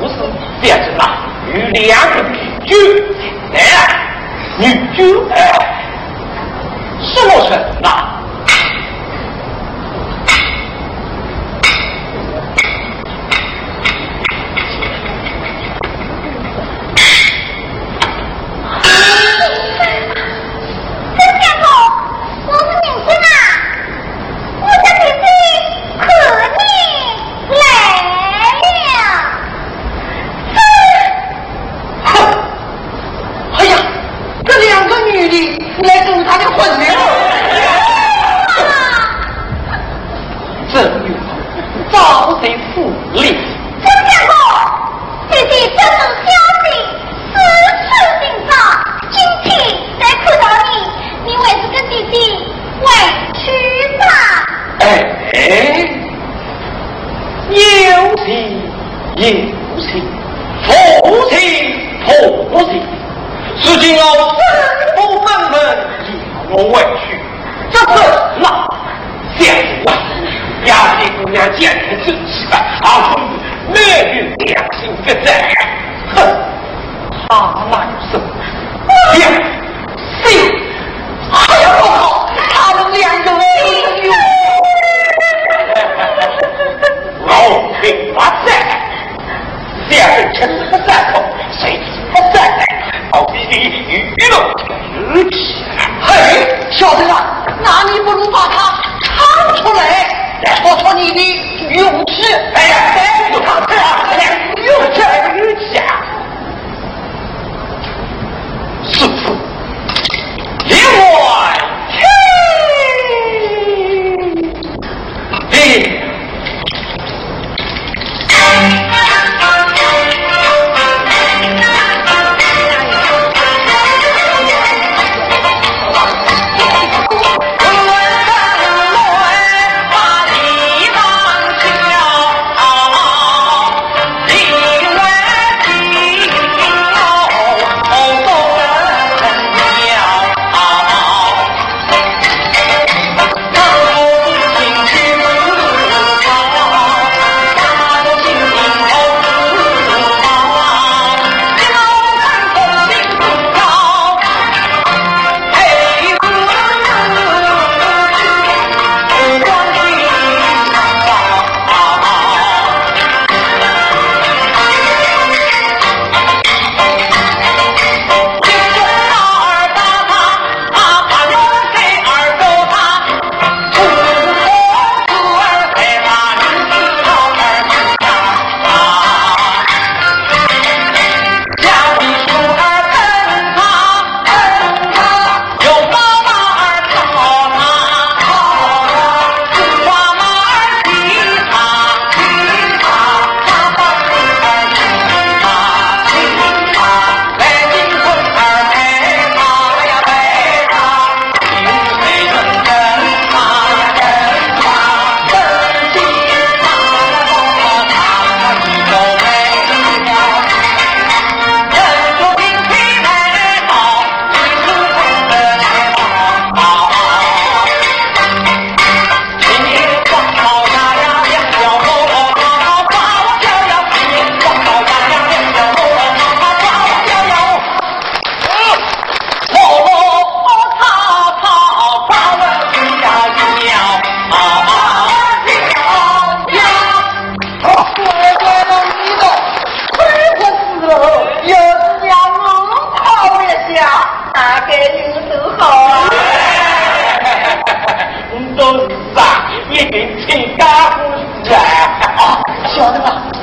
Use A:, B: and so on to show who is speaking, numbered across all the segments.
A: 不是变成了有两个女九男女九哎，什么算成？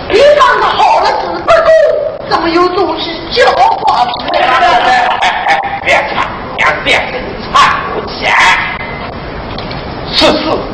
B: 别放着好了，子不够，怎么又做起狡猾子？哎
A: 哎，别唱，俺别唱，不接，是是。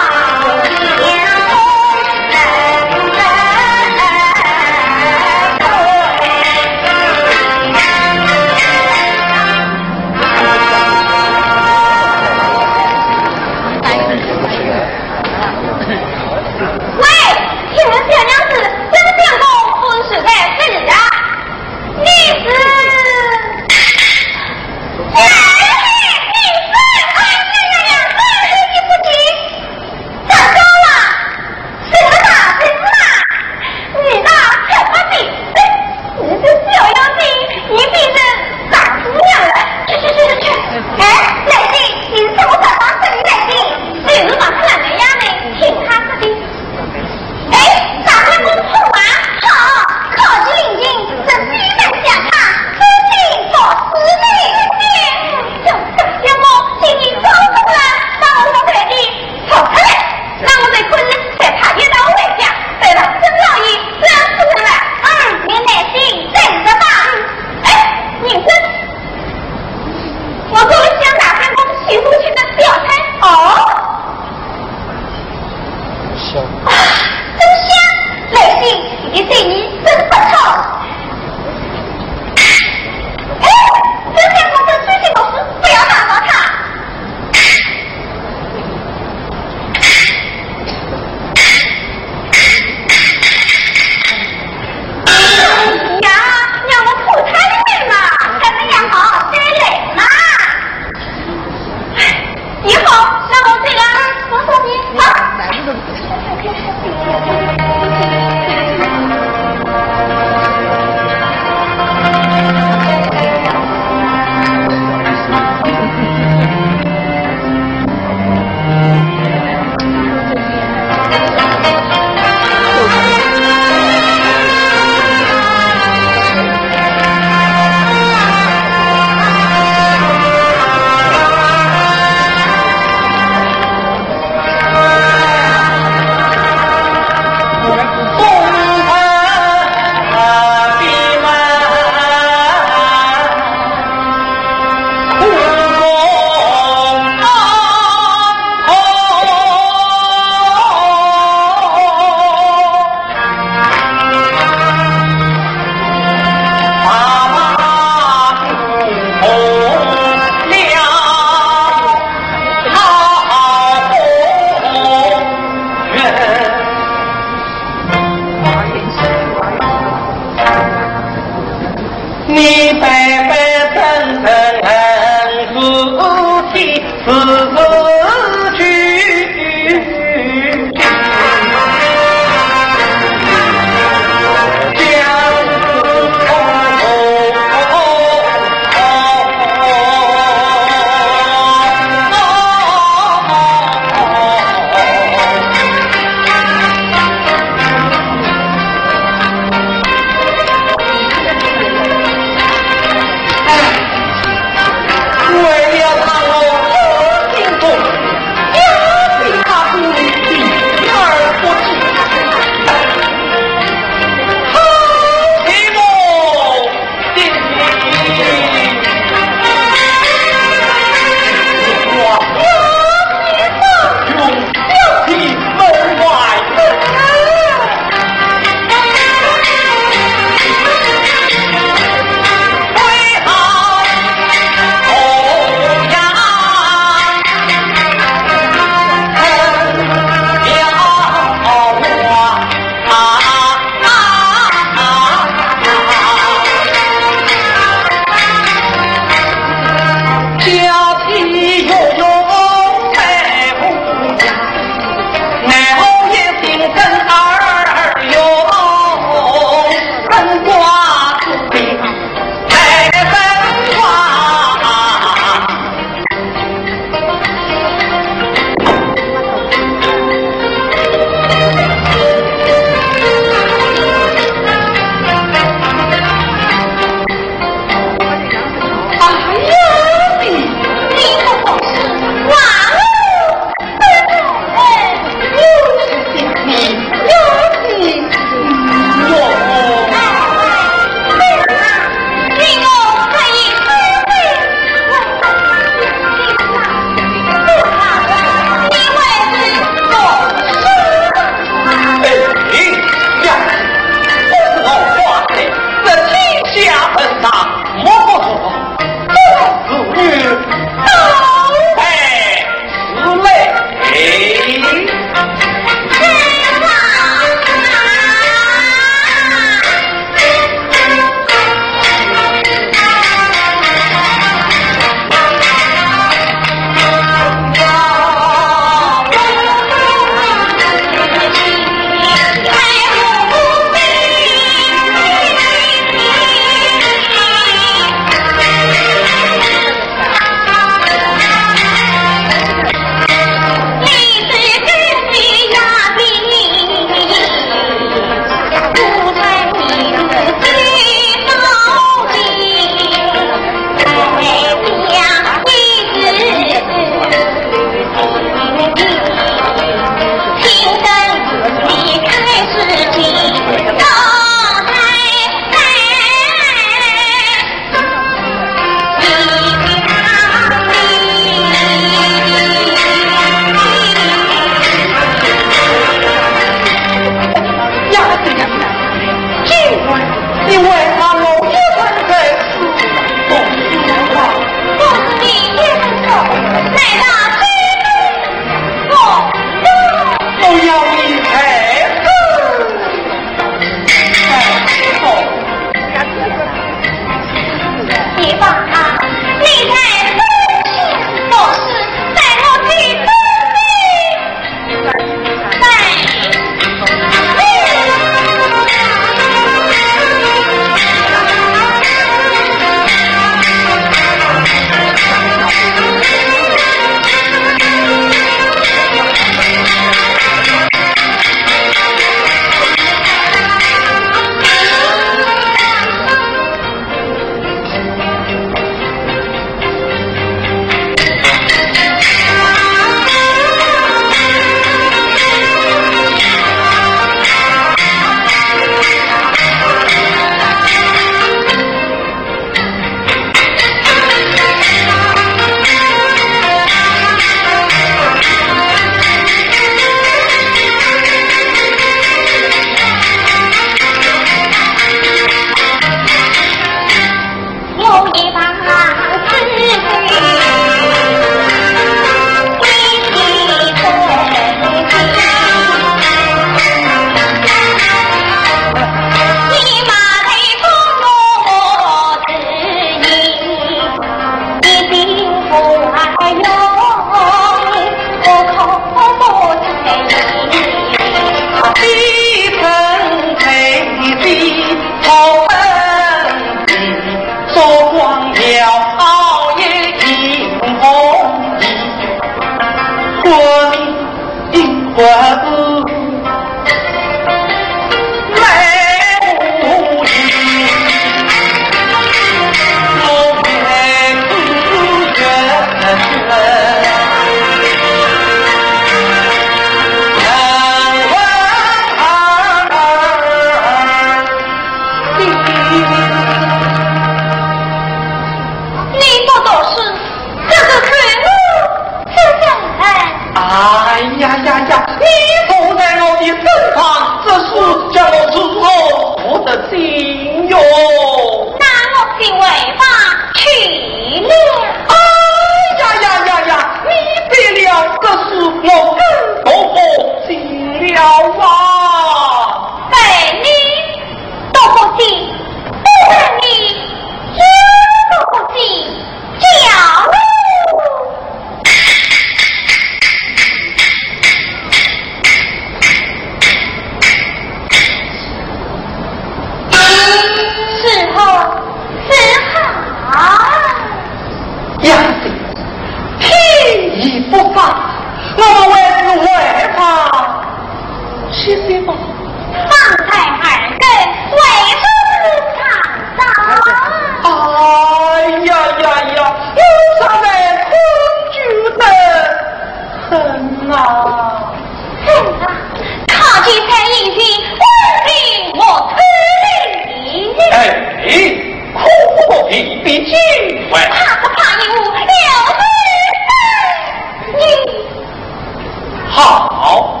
A: 好，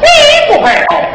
A: 你不配合。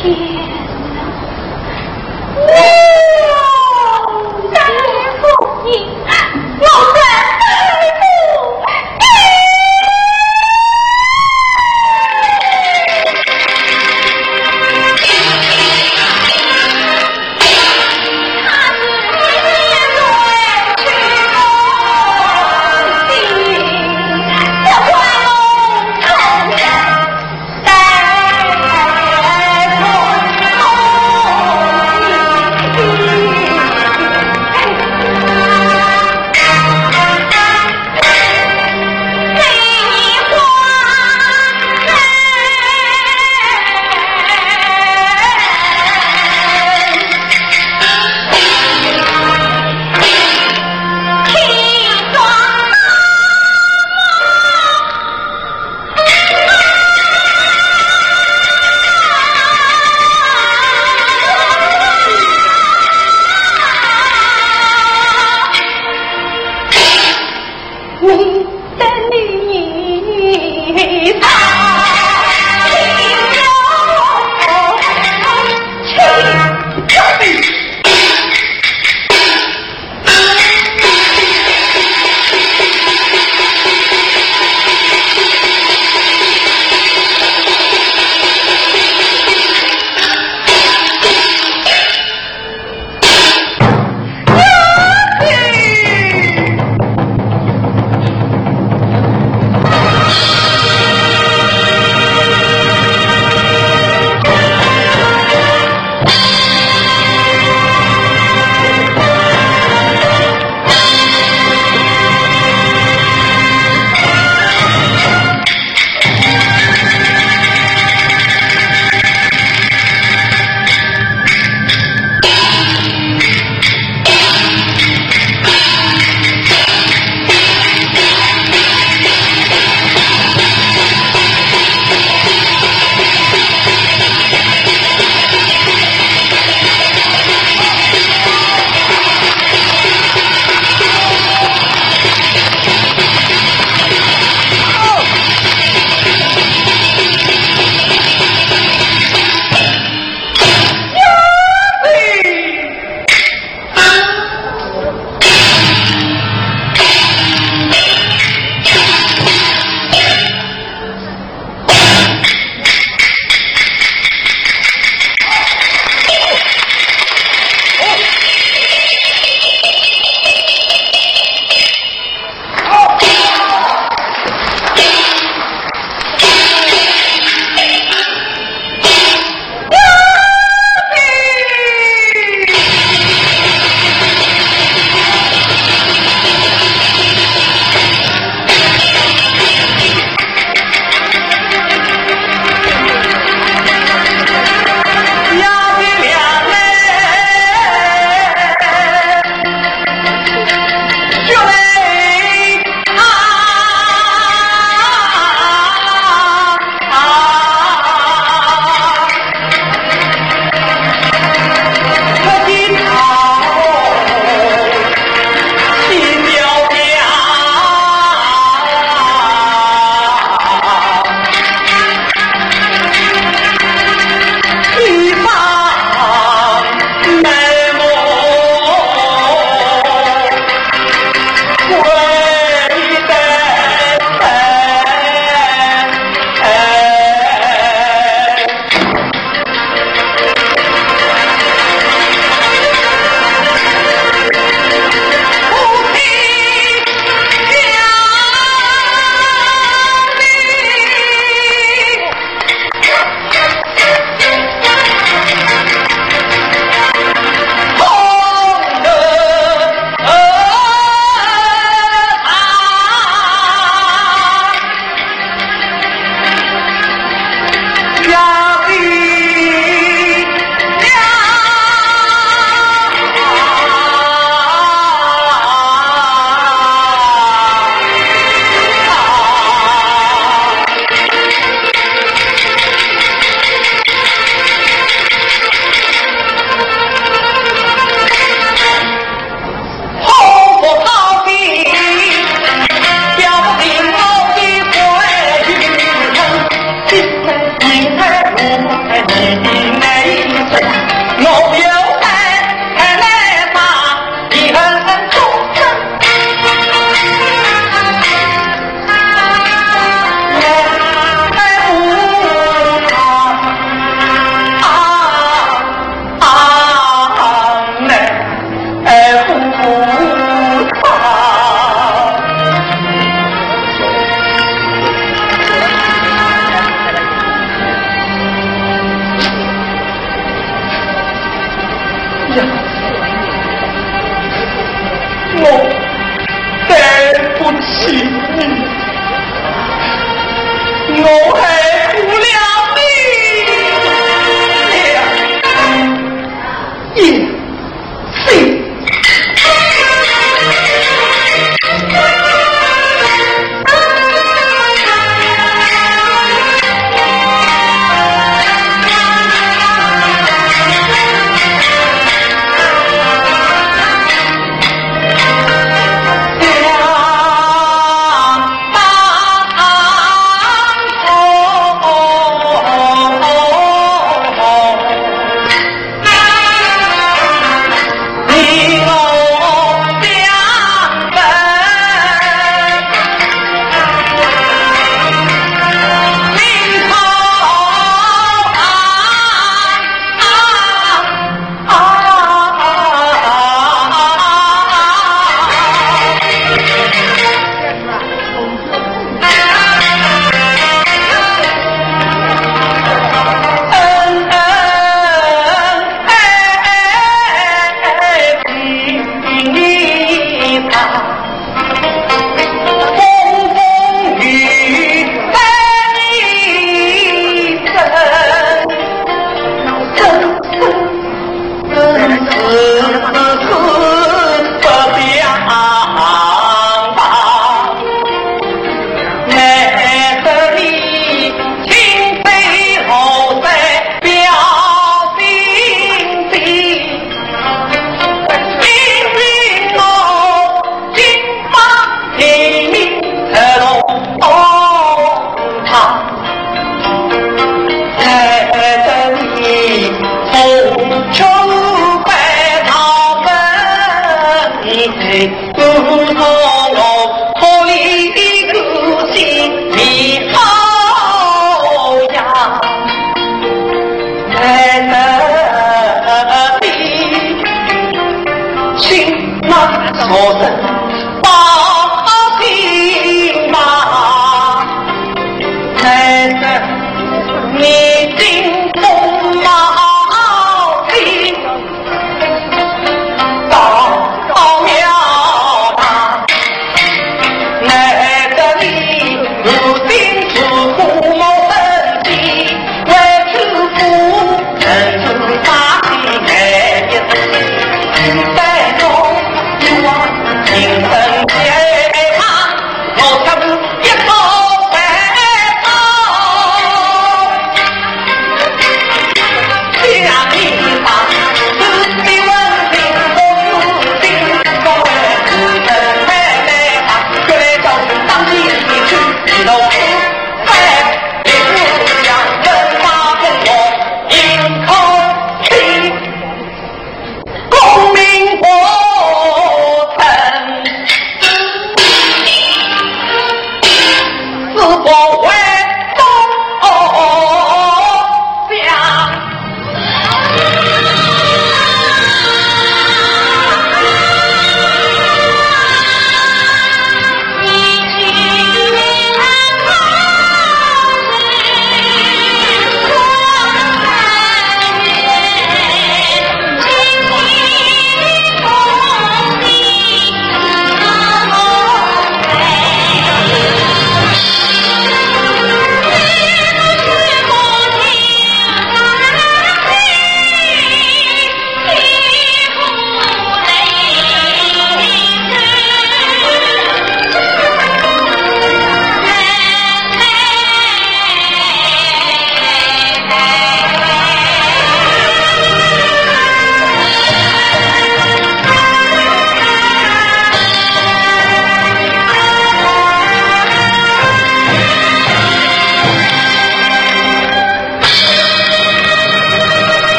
C: she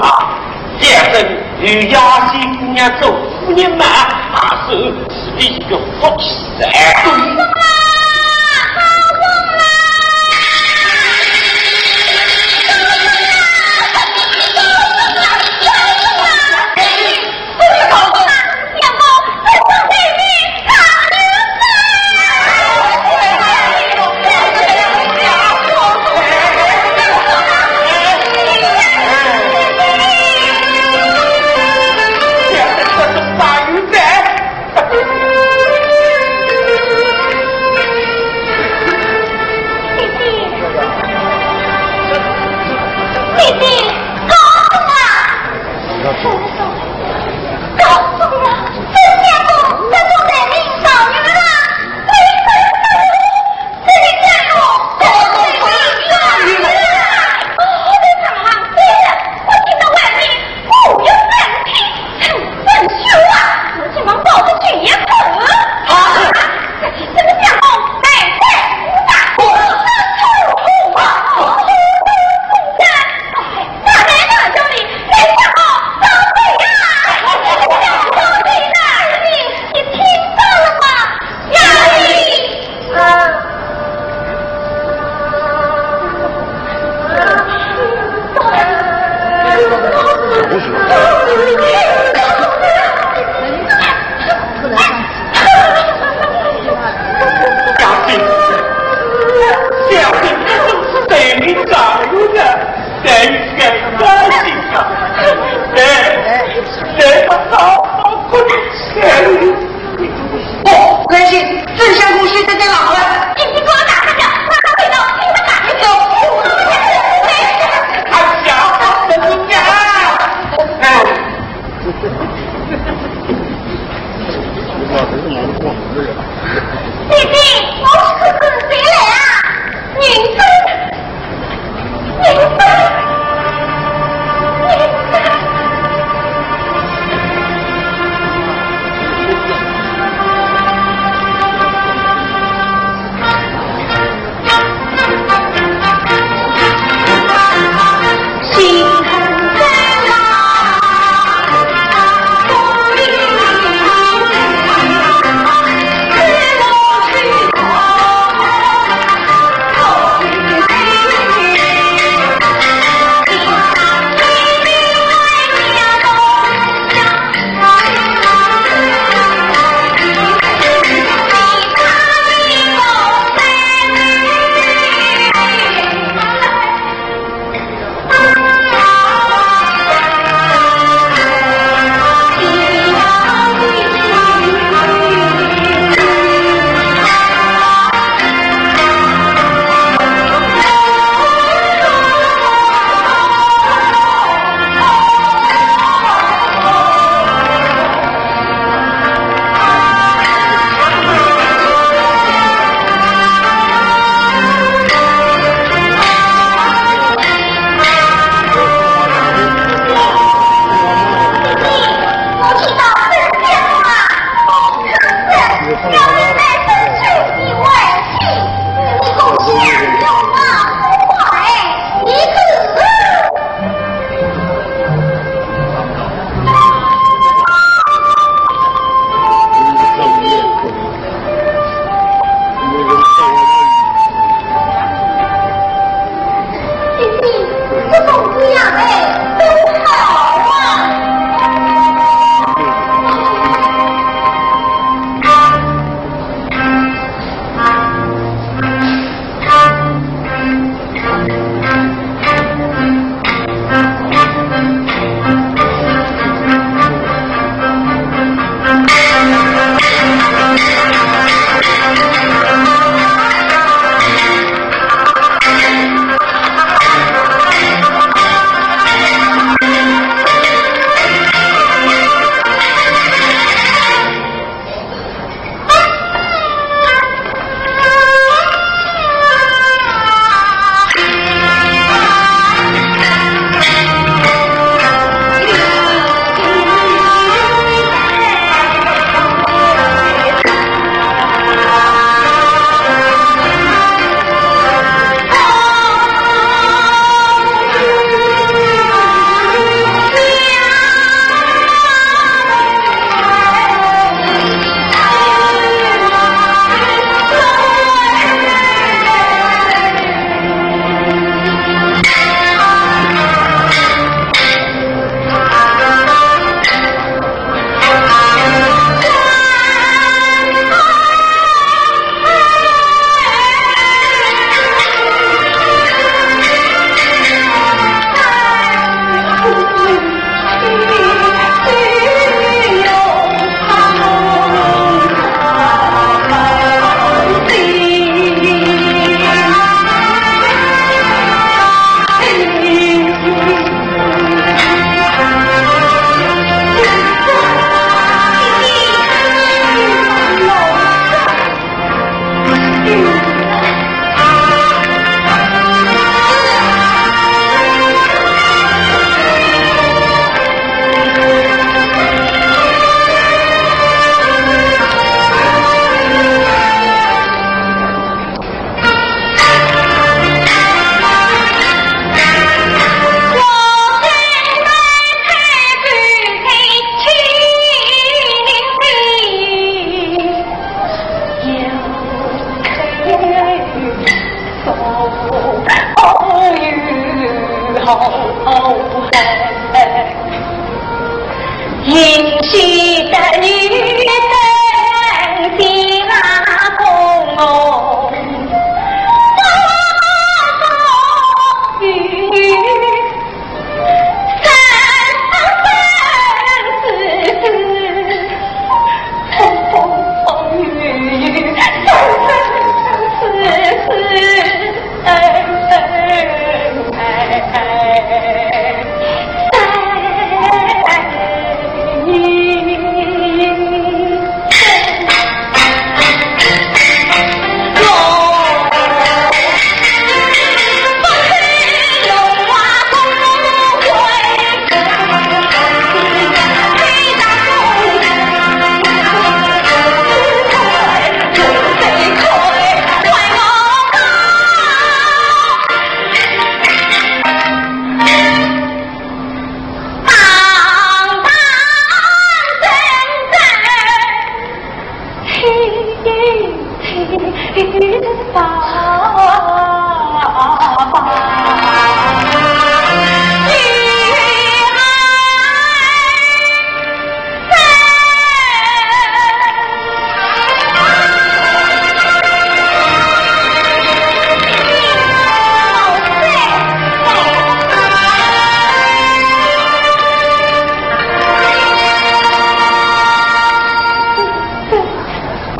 A: 啊，再生与亚西姑娘做夫人嘛，那是是一个福气噻。谁他妈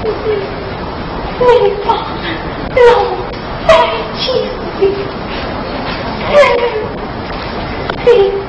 C: 你把老在天里看